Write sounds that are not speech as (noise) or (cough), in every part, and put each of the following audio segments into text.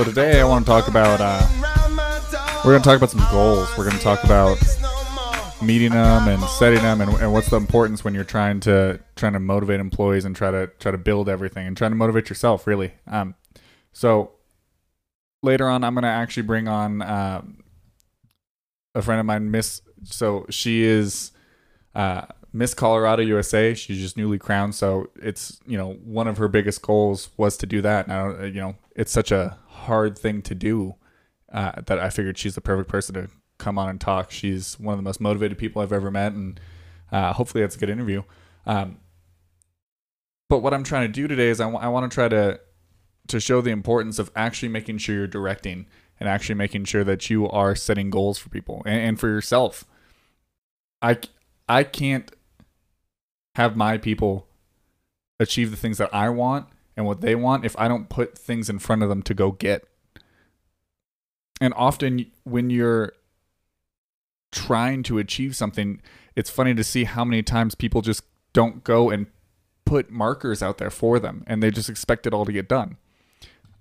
So today I want to talk about. Uh, we're going to talk about some goals. We're going to talk about meeting them and setting them, and, and what's the importance when you're trying to trying to motivate employees and try to try to build everything and trying to motivate yourself. Really. Um, so later on, I'm going to actually bring on uh, a friend of mine, Miss. So she is. Uh, Miss Colorado USA. She's just newly crowned, so it's you know one of her biggest goals was to do that. Now you know it's such a hard thing to do uh, that I figured she's the perfect person to come on and talk. She's one of the most motivated people I've ever met, and uh, hopefully that's a good interview. Um, but what I'm trying to do today is I, w- I want to try to to show the importance of actually making sure you're directing and actually making sure that you are setting goals for people and, and for yourself. I I can't have my people achieve the things that I want and what they want if I don't put things in front of them to go get. And often when you're trying to achieve something, it's funny to see how many times people just don't go and put markers out there for them and they just expect it all to get done.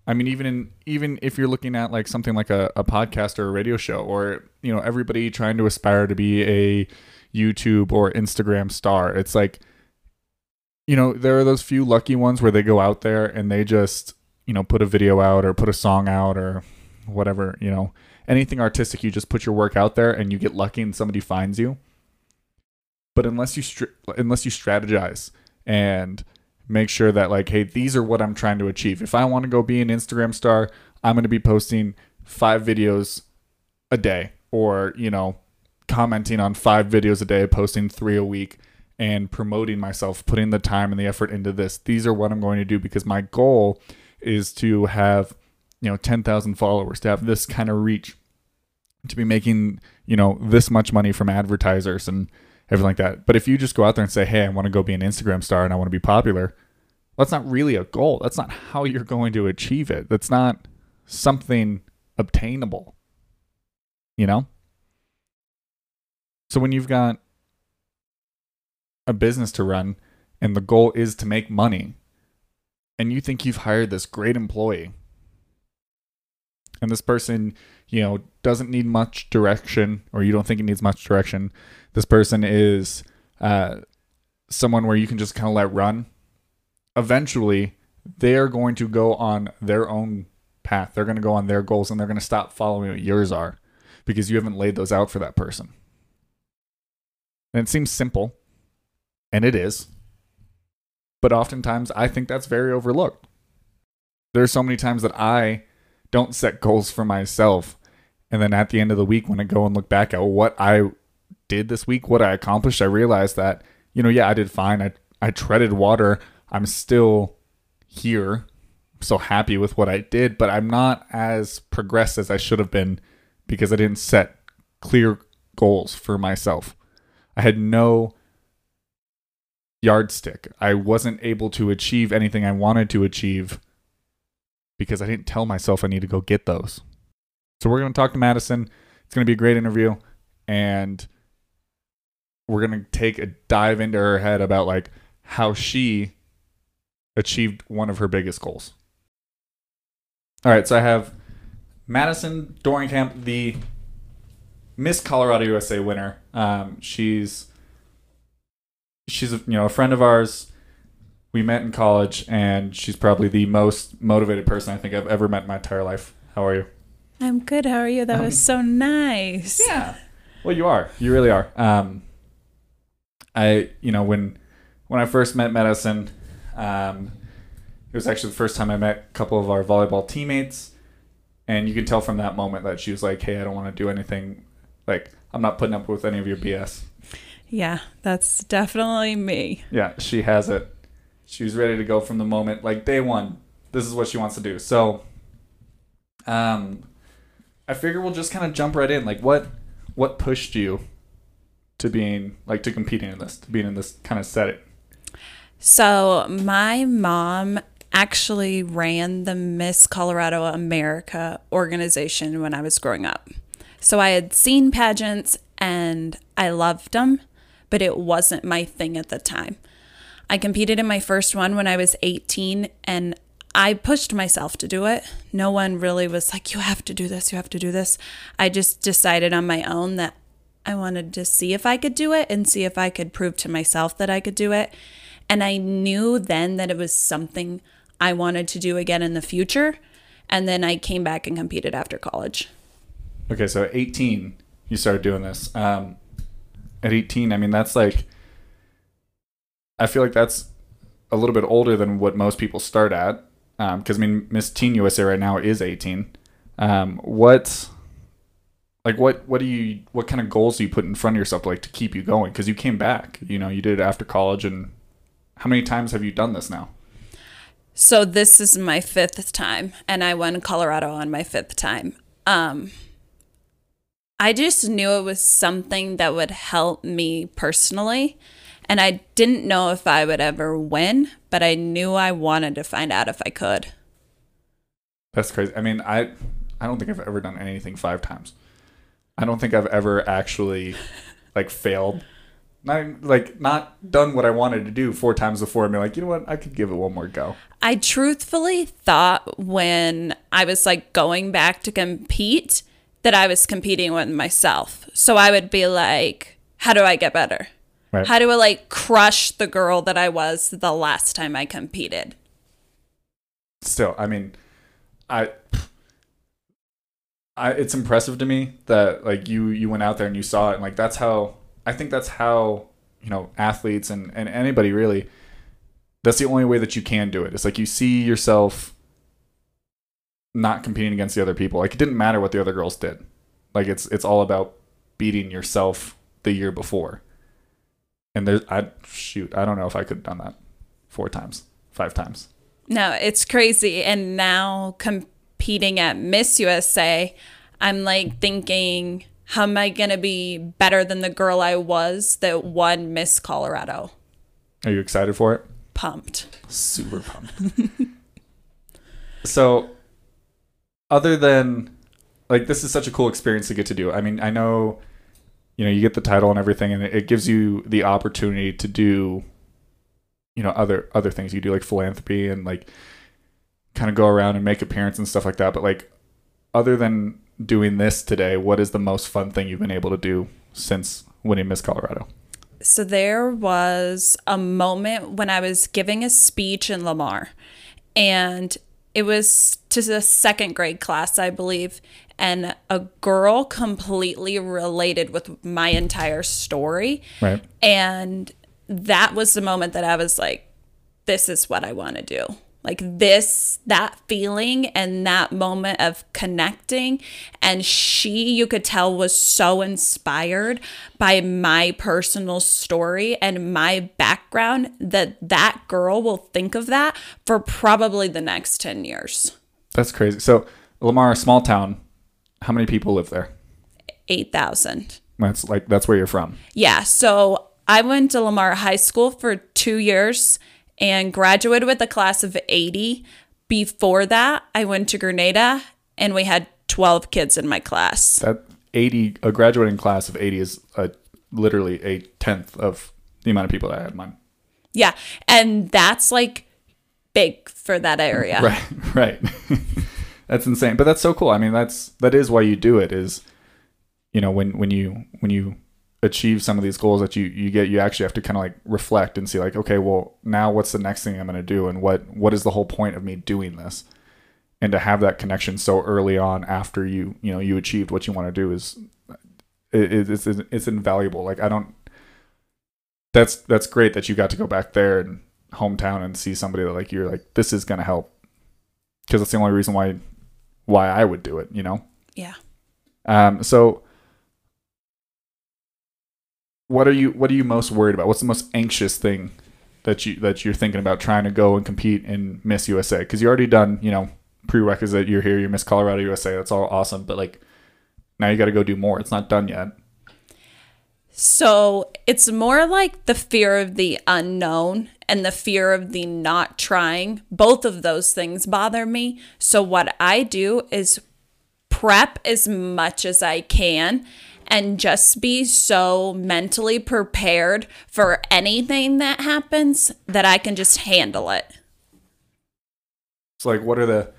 I mean, even in even if you're looking at like something like a, a podcast or a radio show, or you know, everybody trying to aspire to be a YouTube or Instagram star, it's like, you know, there are those few lucky ones where they go out there and they just, you know, put a video out or put a song out or whatever, you know, anything artistic, you just put your work out there and you get lucky and somebody finds you. But unless you str- unless you strategize and make sure that like hey these are what i'm trying to achieve. If i want to go be an instagram star i'm going to be posting five videos a day or you know commenting on five videos a day posting three a week and promoting myself putting the time and the effort into this. These are what i'm going to do because my goal is to have you know 10,000 followers to have this kind of reach to be making you know this much money from advertisers and everything like that. But if you just go out there and say, "Hey, I want to go be an Instagram star and I want to be popular," that's not really a goal. That's not how you're going to achieve it. That's not something obtainable. You know? So when you've got a business to run and the goal is to make money and you think you've hired this great employee and this person, you know, doesn't need much direction or you don't think it needs much direction, this person is uh, someone where you can just kind of let run, eventually they are going to go on their own path. They're going to go on their goals and they're going to stop following what yours are because you haven't laid those out for that person. And it seems simple, and it is. But oftentimes I think that's very overlooked. There's so many times that I don't set goals for myself. And then at the end of the week, when I go and look back at what I did this week, what I accomplished, I realized that, you know, yeah, I did fine. I, I treaded water. I'm still here. I'm so happy with what I did, but I'm not as progressed as I should have been because I didn't set clear goals for myself. I had no yardstick. I wasn't able to achieve anything I wanted to achieve because I didn't tell myself I need to go get those. So we're going to talk to Madison. It's going to be a great interview and we're going to take a dive into her head about like how she achieved one of her biggest goals. All right, so I have Madison Dorenkamp, the Miss Colorado USA winner. Um, she's she's you know a friend of ours. We met in college, and she's probably the most motivated person I think I've ever met in my entire life. How are you? I'm good. How are you? That Um, was so nice. Yeah. Well, you are. You really are. Um, I, you know, when when I first met Madison, um, it was actually the first time I met a couple of our volleyball teammates, and you could tell from that moment that she was like, "Hey, I don't want to do anything. Like, I'm not putting up with any of your BS." Yeah, that's definitely me. Yeah, she has it. She was ready to go from the moment, like day one. This is what she wants to do. So, um, I figure we'll just kind of jump right in. Like, what what pushed you to being like to competing in this, to being in this kind of setting? So, my mom actually ran the Miss Colorado America organization when I was growing up. So, I had seen pageants and I loved them, but it wasn't my thing at the time. I competed in my first one when I was 18 and I pushed myself to do it. No one really was like, you have to do this, you have to do this. I just decided on my own that I wanted to see if I could do it and see if I could prove to myself that I could do it. And I knew then that it was something I wanted to do again in the future. And then I came back and competed after college. Okay, so at 18, you started doing this. Um, at 18, I mean, that's like, I feel like that's a little bit older than what most people start at. Because, um, I mean, Miss Teen USA right now is 18. Um, what, like, what, what do you, what kind of goals do you put in front of yourself, like, to keep you going? Because you came back, you know, you did it after college. And how many times have you done this now? So this is my fifth time, and I won Colorado on my fifth time. Um, I just knew it was something that would help me personally. And I didn't know if I would ever win, but I knew I wanted to find out if I could. That's crazy. I mean, I I don't think I've ever done anything five times. I don't think I've ever actually like failed. Not like not done what I wanted to do four times before and be like, you know what, I could give it one more go. I truthfully thought when I was like going back to compete that I was competing with myself. So I would be like, how do I get better? Right. How do I like crush the girl that I was the last time I competed? Still, I mean, I, I it's impressive to me that like you you went out there and you saw it and like that's how I think that's how you know athletes and and anybody really that's the only way that you can do it. It's like you see yourself not competing against the other people. Like it didn't matter what the other girls did. Like it's it's all about beating yourself the year before. And there's I shoot, I don't know if I could have done that four times, five times. No, it's crazy. And now competing at Miss USA, I'm like thinking, how am I gonna be better than the girl I was that won Miss Colorado? Are you excited for it? Pumped. Super pumped. (laughs) so other than like this is such a cool experience to get to do. I mean, I know you know, you get the title and everything and it gives you the opportunity to do you know, other other things you do like philanthropy and like kind of go around and make appearances and stuff like that, but like other than doing this today, what is the most fun thing you've been able to do since winning Miss Colorado? So there was a moment when I was giving a speech in Lamar and it was to the second grade class, I believe, and a girl completely related with my entire story. Right. And that was the moment that I was like, this is what I want to do like this that feeling and that moment of connecting and she you could tell was so inspired by my personal story and my background that that girl will think of that for probably the next 10 years. That's crazy. So lamar small town how many people live there? 8000 that's like that's where you're from? Yeah so i went to lamar high school for two years and graduated with a class of 80. Before that, I went to Granada and we had 12 kids in my class. That 80, a graduating class of 80 is a, literally a tenth of the amount of people that I had mine. Yeah. And that's like big for that area. (laughs) Right. Right. (laughs) that's insane. But that's so cool. I mean, that's, that is why you do it is, you know, when, when you, when you achieve some of these goals that you you get you actually have to kind of like reflect and see like okay well now what's the next thing i'm going to do and what what is the whole point of me doing this? And to have that connection so early on after you you know you achieved what you want to do is it, it's it's invaluable. Like i don't that's that's great that you got to go back there and hometown and see somebody that like you're like this is going to help. Because that's the only reason why why i would do it you know? Yeah. Um so what are you what are you most worried about? What's the most anxious thing that you that you're thinking about trying to go and compete in Miss USA? Because you already done, you know, prerequisite. You're here. You're Miss Colorado USA. That's all awesome. But like now you got to go do more. It's not done yet. So it's more like the fear of the unknown and the fear of the not trying. Both of those things bother me. So what I do is prep as much as I can and just be so mentally prepared for anything that happens that I can just handle it. So like, what are the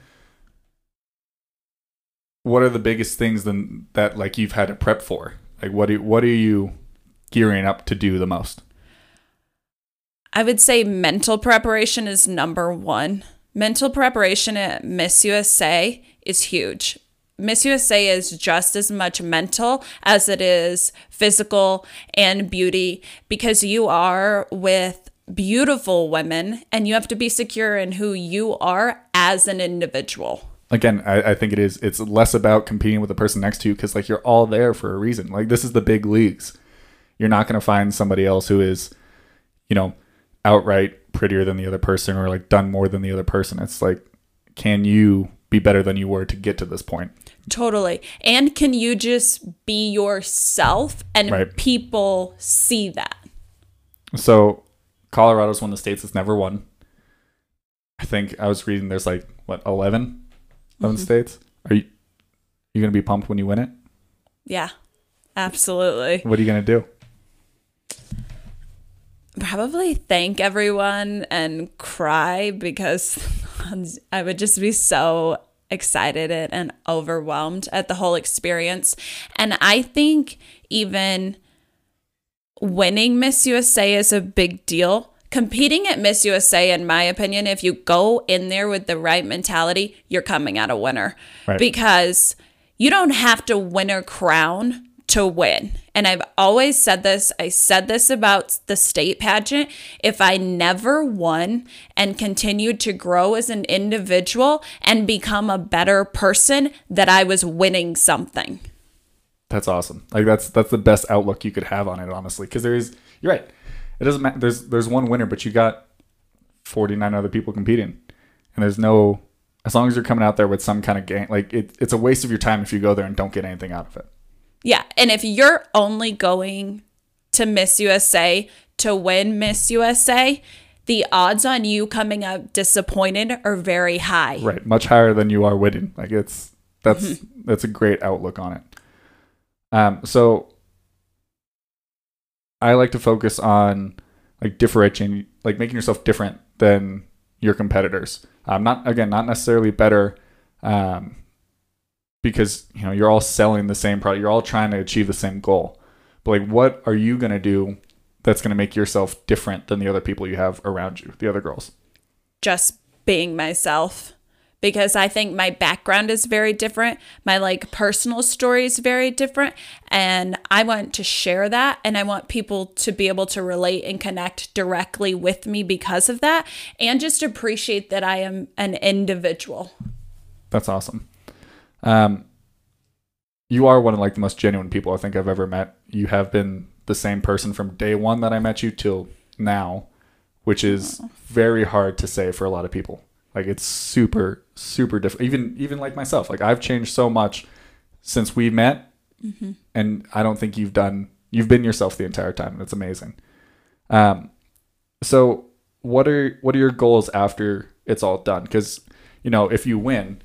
what are the biggest things then that like you've had to prep for? Like, what do what are you gearing up to do the most? I would say mental preparation is number one. Mental preparation at Miss USA is huge. Miss USA is just as much mental as it is physical and beauty because you are with beautiful women and you have to be secure in who you are as an individual. Again, I, I think it is. It's less about competing with the person next to you because like you're all there for a reason. Like this is the big leagues. You're not going to find somebody else who is, you know, outright prettier than the other person or like done more than the other person. It's like, can you be better than you were to get to this point? Totally. And can you just be yourself and Right. people see that? So Colorado's one of the states that's never won. I think I was reading there's like what 11, 11 mm-hmm. states. Are you you gonna be pumped when you win it? Yeah, absolutely. What are you gonna do? Probably thank everyone and cry because (laughs) I would just be so excited and overwhelmed at the whole experience. And I think even winning Miss USA is a big deal. Competing at Miss USA, in my opinion, if you go in there with the right mentality, you're coming out a winner. Right. Because you don't have to win a crown to win. And I've always said this. I said this about the state pageant. If I never won and continued to grow as an individual and become a better person, that I was winning something. That's awesome. Like that's that's the best outlook you could have on it, honestly. Because there is, you're right. It doesn't matter. There's there's one winner, but you got 49 other people competing, and there's no. As long as you're coming out there with some kind of gain, like it, it's a waste of your time if you go there and don't get anything out of it. Yeah. And if you're only going to Miss USA to win Miss USA, the odds on you coming out disappointed are very high. Right, much higher than you are winning. Like it's that's that's a great outlook on it. Um, so I like to focus on like differentiating, like making yourself different than your competitors. Um, not again, not necessarily better, um, because you know you're all selling the same product. You're all trying to achieve the same goal. But like, what are you gonna do that's gonna make yourself different than the other people you have around you, the other girls? just being myself because I think my background is very different. My like personal story is very different and I want to share that and I want people to be able to relate and connect directly with me because of that and just appreciate that I am an individual. That's awesome. Um, you are one of like the most genuine people I think I've ever met. You have been the same person from day one that I met you till now, which is very hard to say for a lot of people. Like it's super, super different. Even even like myself, like I've changed so much since we met, and I don't think you've done. You've been yourself the entire time. and It's amazing. Um, so what are what are your goals after it's all done? Because you know if you win,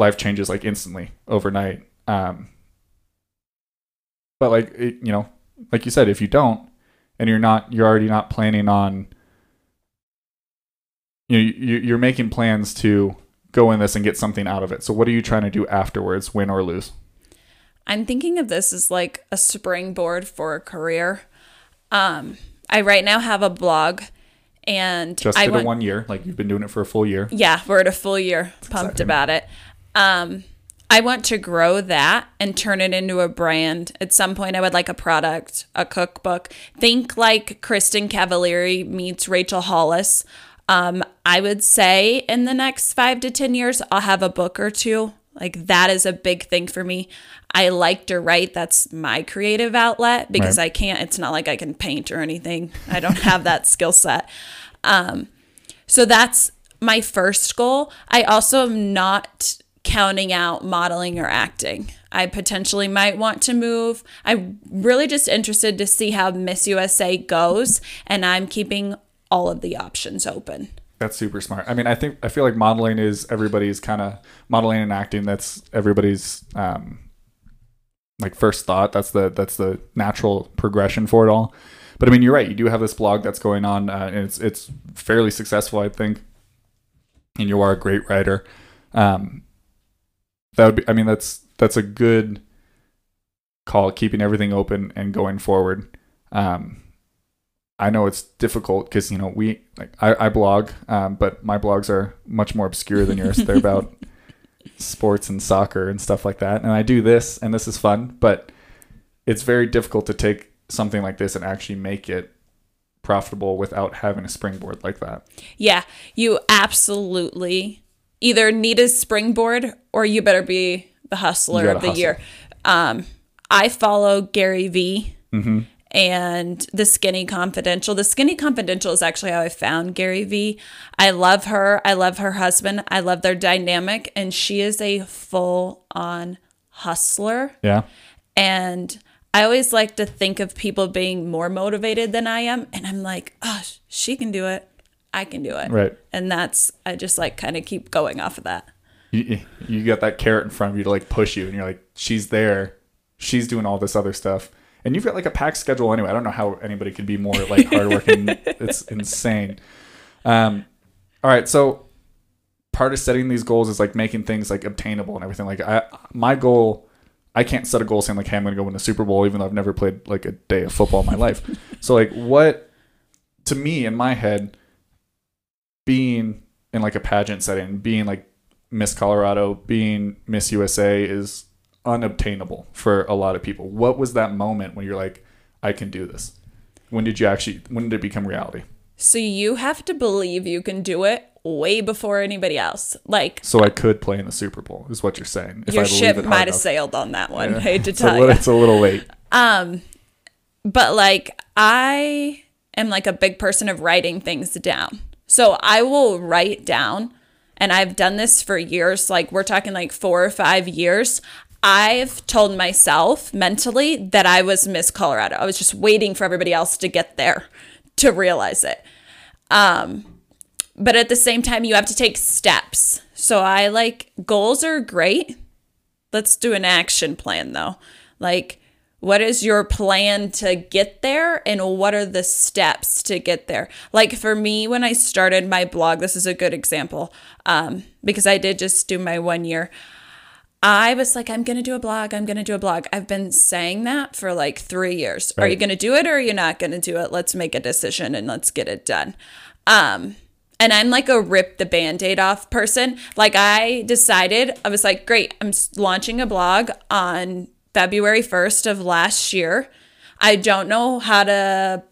life changes like instantly overnight. Um, but like it, you know, like you said, if you don't, and you're not, you're already not planning on. You know, you- you're making plans to go in this and get something out of it. So what are you trying to do afterwards, win or lose? I'm thinking of this as like a springboard for a career. Um, I right now have a blog and Just I for want the one year, like you've been doing it for a full year. Yeah, we're at a full year. Pumped exciting. about it. Um, I want to grow that and turn it into a brand. At some point, I would like a product, a cookbook. Think like Kristin Cavallari meets Rachel Hollis. Um, I would say in the next five to 10 years, I'll have a book or two. Like that is a big thing for me. I like to write. That's my creative outlet because Right. I can't, it's not like I can paint or anything. I don't (laughs) have that skill set. Um, so that's my first goal. I also am not counting out modeling or acting. I potentially might want to move. I'm really just interested to see how Miss USA goes, and I'm keeping all of the options open. That's super smart. I mean, I think I feel like modeling is everybody's kind of modeling and acting. That's everybody's um, like first thought. That's the that's the natural progression for it all. But I mean, you're right. You do have this blog that's going on, uh, and it's it's fairly successful. I think and you are a great writer. Um, that would be. I mean, that's that's a good call, keeping everything open and going forward. Um, I know it's difficult because you know we like I, I blog, um, but my blogs are much more obscure than yours. They're about (laughs) sports and soccer and stuff like that. And I do this, and this is fun, but it's very difficult to take something like this and actually make it profitable without having a springboard like that. Yeah, you absolutely either need a springboard or you better be the hustler of the hustle. year. Um, I follow Gary Vee Mm-hmm. and the Skinny Confidential. The Skinny Confidential is actually how I found Gary Vee. I love her. I love her husband. I love their dynamic, and she is a full on hustler. Yeah. And I always like to think of people being more motivated than I am. And I'm like, oh, she can do it. I can do it. Right. And that's, I just like kind of keep going off of that. You, you got that carrot in front of you to like push you, and you're like, she's there. She's doing all this other stuff. And you've got like a packed schedule anyway. I don't know how anybody could be more like (laughs) hardworking. it's insane. Um, all right. So part of setting these goals is like making things like obtainable and everything. Like I, my goal, I can't set a goal saying like, hey, I'm going to go win the Super Bowl, even though I've never played like a day of football in my life. (laughs) So like, what to me in my head, being in like a pageant setting, being like Miss Colorado, being Miss USA is unobtainable for a lot of people. What was that moment when you're like, I can do this? When did you actually? When did it become reality? So you have to believe you can do it way before anybody else. Like, So I could play in the Super Bowl, is what you're saying. If your ship might have enough. sailed on that one. Yeah. Hate to (laughs) It's a, tell little, you. it's a little late. Um, but like I am like a big person of writing things down. So I will write down and I've done this for years, like we're talking like 4 or 5 years. I've told myself mentally that I was Miss Colorado. I was just waiting for everybody else to get there to realize it. Um but at the same time you have to take steps. So I like goals are great let's do an action plan though. Like, what is your plan to get there and what are the steps to get there? Like, for me, when I started my blog, this is a good example um, because I did just do my one year. I was like, I'm going to do a blog. I'm going to do a blog. I've been saying that for like three years. Are you going to do it or are you not going to do it? Let's make a decision and let's get it done. Um, and I'm like a rip the band aid off person. Like, I decided, I was like, great, I'm launching a blog on February 1st of last year. I don't know how to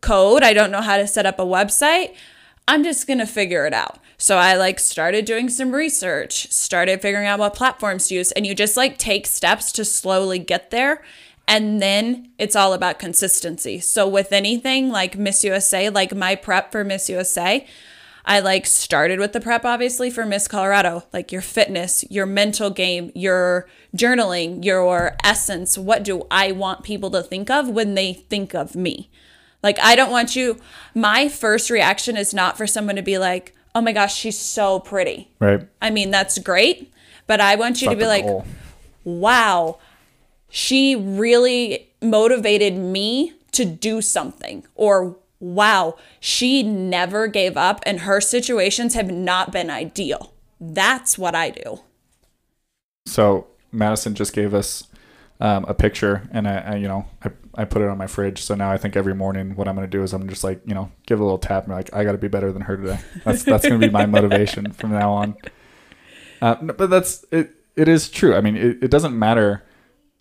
code, I don't know how to set up a website. I'm just going to figure it out. So I like started doing some research, started figuring out what platforms to use, and you just like take steps to slowly get there. And then it's all about consistency. So with anything like Miss USA, like my prep for Miss USA, I like started with the prep obviously for Miss Colorado, like your fitness, your mental game, your journaling, your essence. What do I want people to think of when they think of me? Like, I don't want you, my first reaction is not for someone to be like, oh my gosh, she's so pretty. Right. I mean, that's great, but I want you to be like, goal. wow, she really motivated me to do something. Or wow, she never gave up and her situations have not been ideal. That's what I do. So Madison just gave us um, a picture, and I, I, you know, I, I put it on my fridge. So now I think every morning what I'm gonna do is I'm just like, you know, give it a little tap and be like, I got to be better than her today. That's that's gonna be my (laughs) motivation from now on. Uh, but that's it. It is true. I mean, it, it doesn't matter.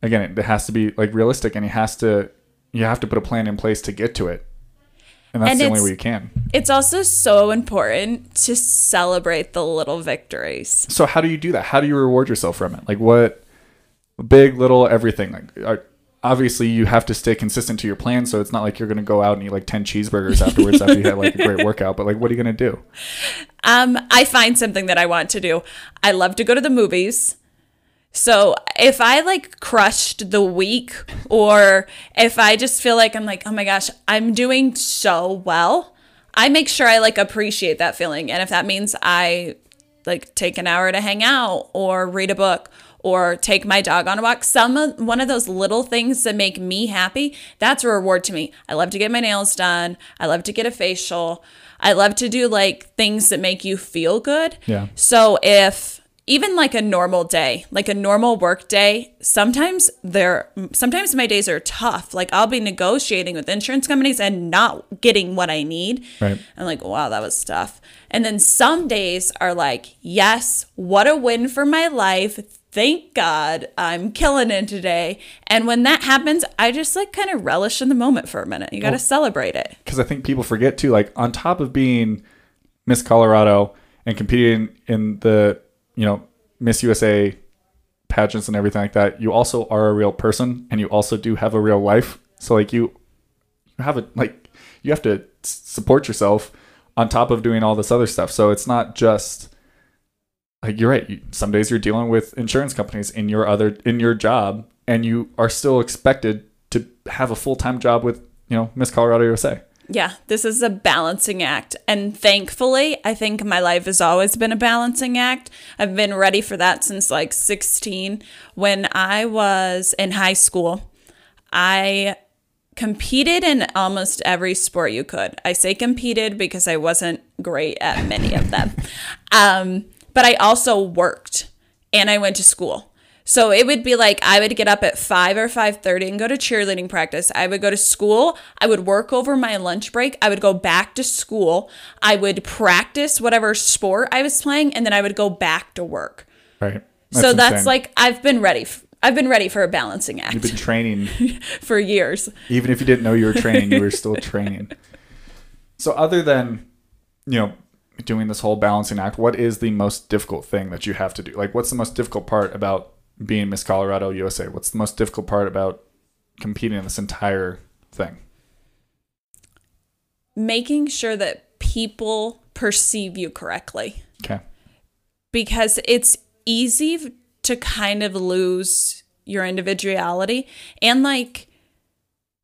Again, it has to be like realistic, and you has to you have to put a plan in place to get to it, and that's And the only way you can. It's also so important to celebrate the little victories. So how do you do that? How do you reward yourself from it? Like what big, little, everything. Like are, obviously you have to stay consistent to your plan. So it's not like you're going to go out and eat like 10 cheeseburgers (laughs) afterwards after you had like a great workout, but like, what are you going to do? Um, I find something that I want to do. I love to go to the movies. So if I like crushed the week or if I just feel like I'm like, oh my gosh, I'm doing so well, I make sure I like appreciate that feeling. And if that means I like take an hour to hang out or read a book or take my dog on a walk. Some of, one of those little things that make me happy, that's a reward to me. I love to get my nails done. I love to get a facial. I love to do like things that make you feel good. Yeah. So if even like a normal day, like a normal work day, sometimes they're sometimes my days are tough. Like I'll be negotiating with insurance companies and not getting what I need. Right. I'm like, wow, that was tough. And then some days are like, yes, what a win for my life. Thank God I'm killing it today. And when that happens, I just like kind of relish in the moment for a minute. You got to celebrate it. because I think people forget too. Like on top of being Miss Colorado and competing in the you know Miss USA pageants and everything like that, you also are a real person and you also do have a real life. So like you, you have a like you have to support yourself on top of doing all this other stuff. So it's not just like you're right. You, some days you're dealing with insurance companies in your other in your job, and you are still expected to have a full time job with you know Miss Colorado USA. Yeah, this is a balancing act. And thankfully, I think my life has always been a balancing act. I've been ready for that since like 16. When I was in high school, I competed in almost every sport you could. I say competed because I wasn't great at many of them. (laughs) um, but I also worked and I went to school. So it would be like I would get up at 5 or 5:30 and go to cheerleading practice. I would go to school, I would work over my lunch break, I would go back to school, I would practice whatever sport I was playing and then I would go back to work. Right. so that's insane. like I've been ready. f- I've been ready for a balancing act you've been training. (laughs) for years. Even if you didn't know you were training, you were still training. So other than you know doing this whole balancing act, what is the most difficult thing that you have to do? Like, what's the most difficult part about being Miss Colorado USA? What's the most difficult part about competing in this entire thing? Making sure that people perceive you correctly. Okay. because it's easy to kind of lose your individuality and like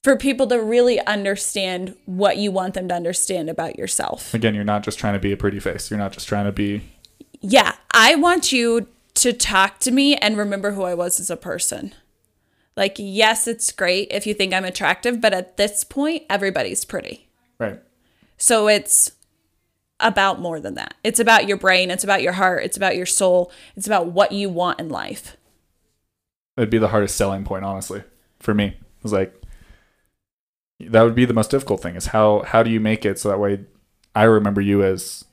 for people to really understand what you want them to understand about yourself. Again, you're not just trying to be a pretty face. You're not just trying to be Yeah, I want you to talk to me and remember who I was as a person. Like, yes, it's great if you think I'm attractive, but at this point, everybody's pretty. right. So it's about more than that. It's about your brain, it's about your heart, it's about your soul, it's about what you want in life. It'd be the hardest selling point, honestly, for me. It was like that would be the most difficult thing is how how do you make it so that way I remember you as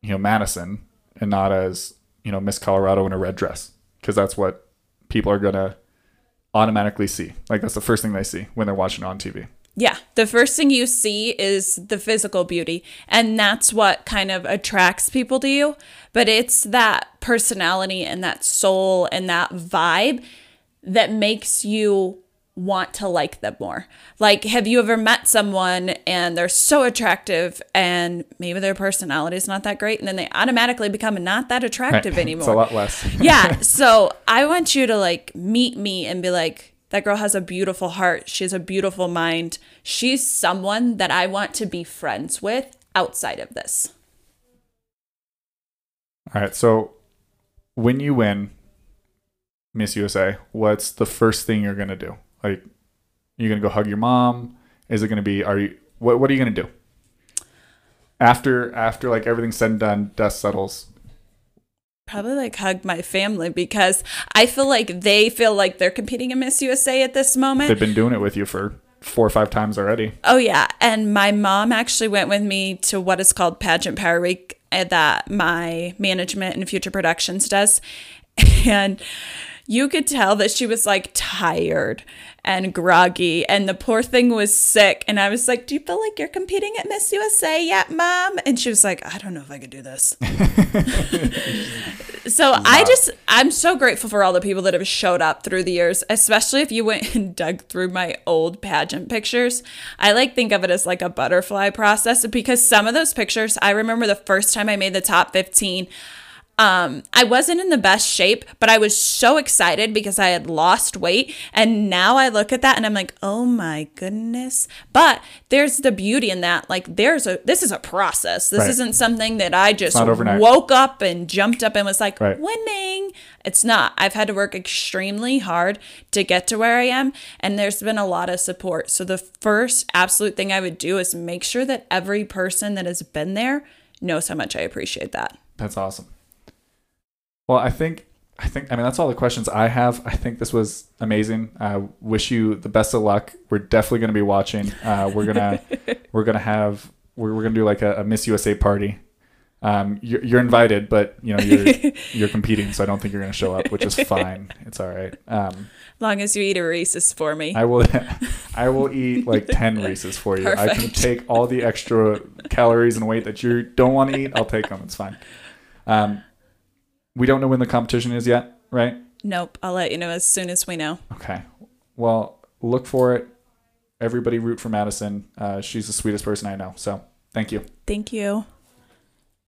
you know Madison and not as you know Miss Colorado in a red dress because that's what people are gonna automatically see. Like that's the first thing they see when they're watching on TV. Yeah, the first thing you see is the physical beauty, and that's what kind of attracts people to you. But it's that personality and that soul and that vibe that makes you want to like them more. Like, have you ever met someone and they're so attractive and maybe their personality is not that great, and then they automatically become not that attractive anymore? (laughs) It's a lot less. (laughs) yeah. (laughs) So I want you to like meet me and be like, that girl has a beautiful heart. She has a beautiful mind. She's someone that I want to be friends with outside of this. All right. So when you win Miss USA, what's the first thing you're gonna do? Like, you gonna go hug your mom? Is it gonna be? Are you? What What are you gonna do? After after like everything's said and done, dust settles. Probably like hug my family because I feel like they feel like they're competing in Miss USA at this moment. They've been doing it with you for four or five times already. Oh yeah, and my mom actually went with me to what is called Pageant Power Week uh, that my management and future productions does, (laughs) and you could tell that she was like tired and groggy, and the poor thing was sick. And I was like, "Do you feel like you're competing at Miss USA yet, Mom?" And she was like, "I don't know if I could do this." (laughs) so I just I'm so grateful for all the people that have showed up through the years, especially if you went (laughs) and dug through my old pageant pictures. I like think of it as like a butterfly process because some of those pictures, I remember the first time I made the top 15, Um, I wasn't in the best shape, but I was so excited because I had lost weight. And now I look at that and I'm like, oh my goodness. But there's the beauty in that. Like, there's a, this is a process. This Right. isn't something that I just woke up and jumped up and was like, Right. winning. It's not. I've had to work extremely hard to get to where I am, and there's been a lot of support. So, the first absolute thing I would do is make sure that every person that has been there knows how much I appreciate that. That's awesome. Well, I think I think I mean that's all the questions I have. I think this was amazing. I wish you the best of luck. We're definitely going to be watching. Uh, we're gonna (laughs) we're gonna have we're, we're gonna do like a, a Miss USA party. Um, you're, you're invited, but you know you're (laughs) you're competing, so I don't think you're gonna show up, which is fine. It's all right. Um, As long as you eat a Reese's for me. I will (laughs) I will eat like 10 Reese's for you. I can take all the extra calories and weight that you don't want to eat. I'll take them. It's fine. Um, we don't know when the competition is yet, right? nope. I'll let you know as soon as we know. Okay. Well, look for it. Everybody root for Madison. Uh, she's the sweetest person I know. So thank you. Thank you.